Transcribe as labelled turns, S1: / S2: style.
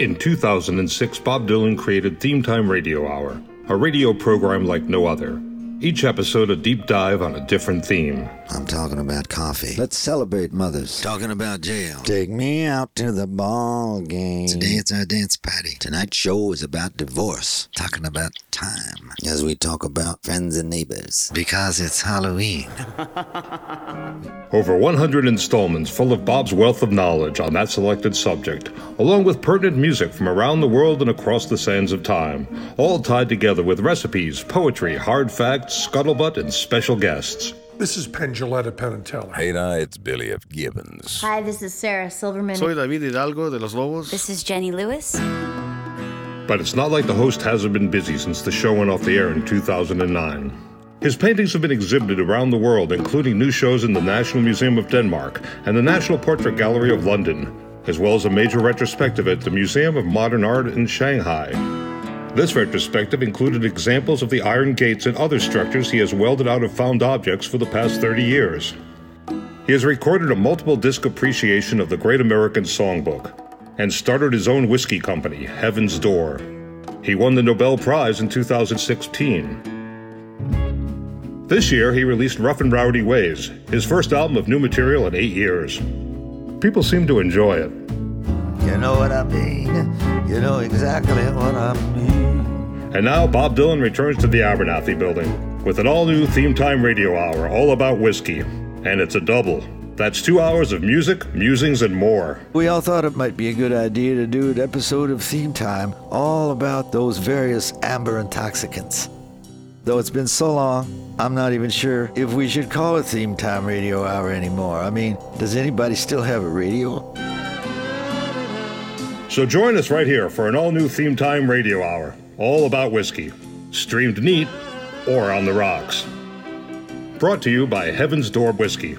S1: In 2006, Bob Dylan created Theme Time Radio Hour, a radio program like no other. Each episode a deep dive on a different theme.
S2: I'm talking about coffee.
S3: Let's celebrate mothers.
S2: Talking about jail.
S3: Take me out to the ball game.
S2: Today it's our dance party. Tonight's show is about divorce. Talking about time. As we talk about friends and neighbors. Because it's Halloween.
S1: Over 100 installments full of Bob's wealth of knowledge on that selected subject, along with pertinent music from around the world and across the sands of time, all tied together with recipes, poetry, hard facts, scuttlebutt, and special guests.
S4: This is Penduletta Penantella.
S5: Hey, now, it's Billy F. Gibbons.
S6: Hi, this is Sarah Silverman.
S7: Soy David Hidalgo de Los Lobos.
S6: This is Jenny Lewis.
S1: But it's not like the host hasn't been busy since the show went off the air in 2009. His paintings have been exhibited around the world, including new shows in the National Museum of Denmark and the National Portrait Gallery of London, as well as a major retrospective at the Museum of Modern Art in Shanghai. This retrospective included examples of the iron gates and other structures he has welded out of found objects for the past 30 years. He has recorded a multiple disc appreciation of the Great American Songbook and started his own whiskey company, Heaven's Door. He won the Nobel Prize in 2016. This year, he released Rough and Rowdy Ways, his first album of new material in eight years. People seem to enjoy it.
S3: You know what I mean? You know exactly what I mean.
S1: And now Bob Dylan returns to the Abernathy building with an all new theme time radio hour all about whiskey. And it's a double. That's two hours of music, musings, and more.
S3: We all thought it might be a good idea to do an episode of Theme Time all about those various amber intoxicants. Though it's been so long, I'm not even sure if we should call it Theme Time Radio Hour anymore. I mean, does anybody still have a radio?
S1: So join us right here for an all new theme time radio hour, all about whiskey, streamed neat or on the rocks. Brought to you by Heaven's Door Whiskey.